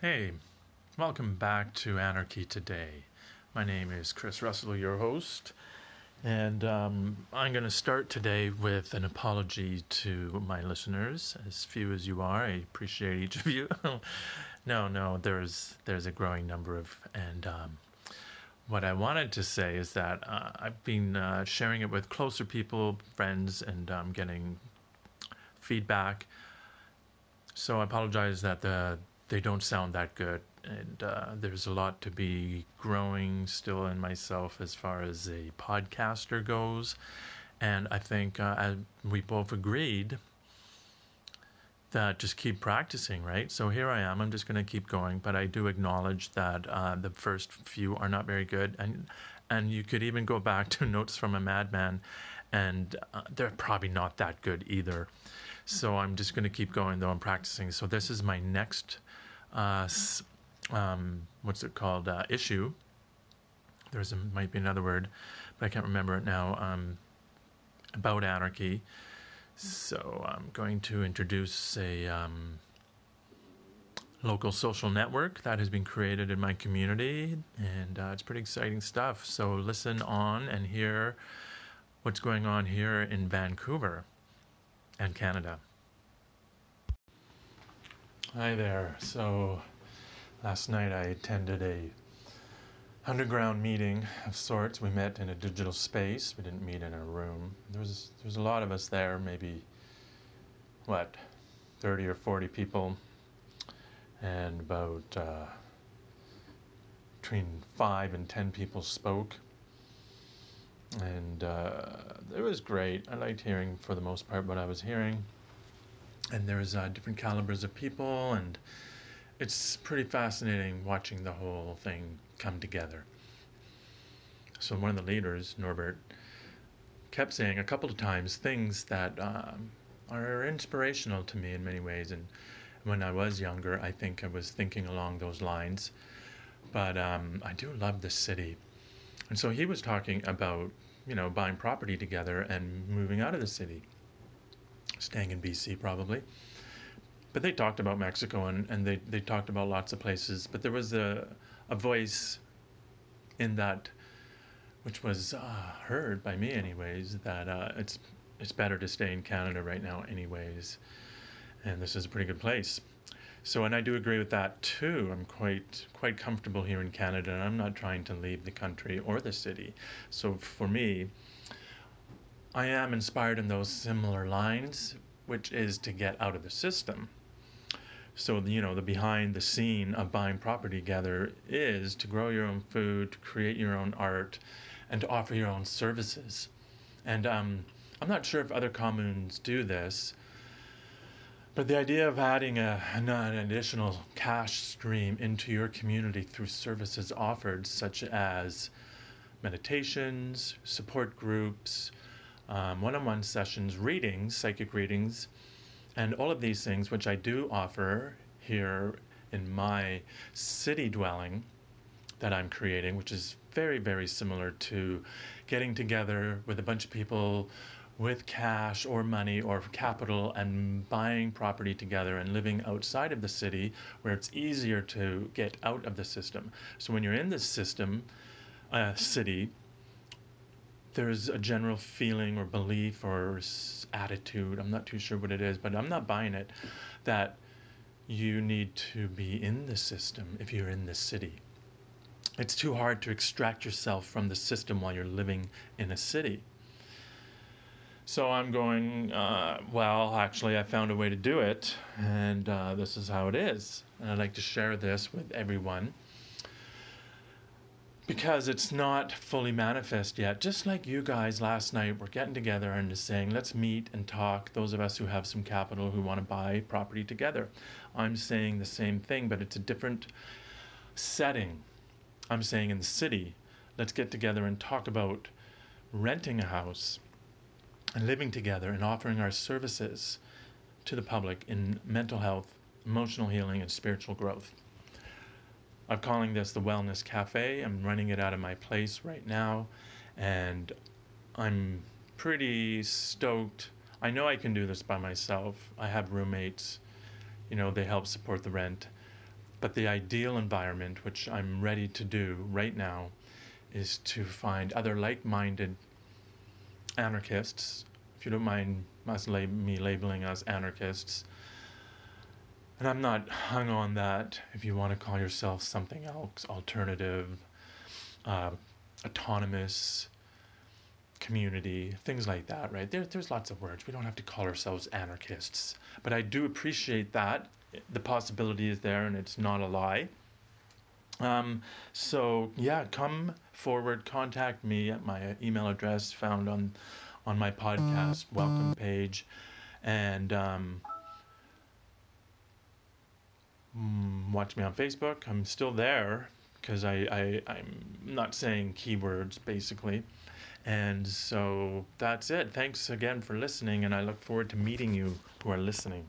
Hey, welcome back to Anarchy Today. My name is Chris Russell, your host, and um, I'm going to start today with an apology to my listeners, as few as you are. I appreciate each of you. no, no, there's there's a growing number of, and um, what I wanted to say is that uh, I've been uh, sharing it with closer people, friends, and um, getting feedback. So I apologize that the they don't sound that good. And uh, there's a lot to be growing still in myself as far as a podcaster goes. And I think uh, we both agreed that just keep practicing, right? So here I am. I'm just going to keep going, but I do acknowledge that uh, the first few are not very good, and and you could even go back to notes from a madman, and uh, they're probably not that good either. So I'm just going to keep going though. I'm practicing. So this is my next uh, um, what's it called uh, issue. There's a, might be another word, but I can't remember it now. Um, about anarchy. So I'm going to introduce a um, local social network that has been created in my community, and uh, it's pretty exciting stuff. So listen on and hear what's going on here in Vancouver and Canada. Hi there. So last night I attended a underground meeting of sorts. We met in a digital space. We didn't meet in a room. There was there was a lot of us there, maybe what, 30 or 40 people, and about uh, between five and 10 people spoke. And uh, it was great. I liked hearing, for the most part, what I was hearing and there's uh, different calibers of people, and it's pretty fascinating watching the whole thing come together. So one of the leaders, Norbert, kept saying a couple of times things that um, are inspirational to me in many ways. And when I was younger, I think I was thinking along those lines. But um, I do love the city. And so he was talking about, you know, buying property together and moving out of the city staying in BC probably. But they talked about Mexico and, and they, they talked about lots of places. But there was a, a voice in that, which was uh, heard by me, anyways, that uh, it's, it's better to stay in Canada right now, anyways. And this is a pretty good place. So, and I do agree with that too. I'm quite quite comfortable here in Canada, and I'm not trying to leave the country or the city. So, for me, I am inspired in those similar lines, which is to get out of the system. So, you know, the behind the scene of buying property together is to grow your own food, to create your own art, and to offer your own services. And um, I'm not sure if other communes do this, but the idea of adding a, an additional cash stream into your community through services offered, such as meditations, support groups, one on one sessions, readings, psychic readings, and all of these things, which I do offer here in my city dwelling that I'm creating, which is very, very similar to getting together with a bunch of people with cash or money or capital and buying property together and living outside of the city where it's easier to get out of the system. So when you're in this system, uh, city, there's a general feeling or belief or attitude, I'm not too sure what it is, but I'm not buying it, that you need to be in the system if you're in the city. It's too hard to extract yourself from the system while you're living in a city. So I'm going, uh, well, actually, I found a way to do it, and uh, this is how it is. And I'd like to share this with everyone because it's not fully manifest yet. Just like you guys last night were getting together and just saying, let's meet and talk, those of us who have some capital who want to buy property together. I'm saying the same thing, but it's a different setting. I'm saying in the city, let's get together and talk about renting a house and living together and offering our services to the public in mental health, emotional healing, and spiritual growth. I'm calling this the Wellness Cafe. I'm running it out of my place right now, and I'm pretty stoked. I know I can do this by myself. I have roommates, you know, they help support the rent. but the ideal environment, which I'm ready to do right now, is to find other like minded anarchists, if you don't mind me labeling us anarchists. And I'm not hung on that if you want to call yourself something else, alternative, uh, autonomous, community, things like that, right? There, there's lots of words. We don't have to call ourselves anarchists. But I do appreciate that. The possibility is there and it's not a lie. Um, so yeah, come forward, contact me at my email address found on on my podcast welcome page, and um, watch me on Facebook. I'm still there because I, I I'm not saying keywords basically, and so that's it. Thanks again for listening, and I look forward to meeting you who are listening.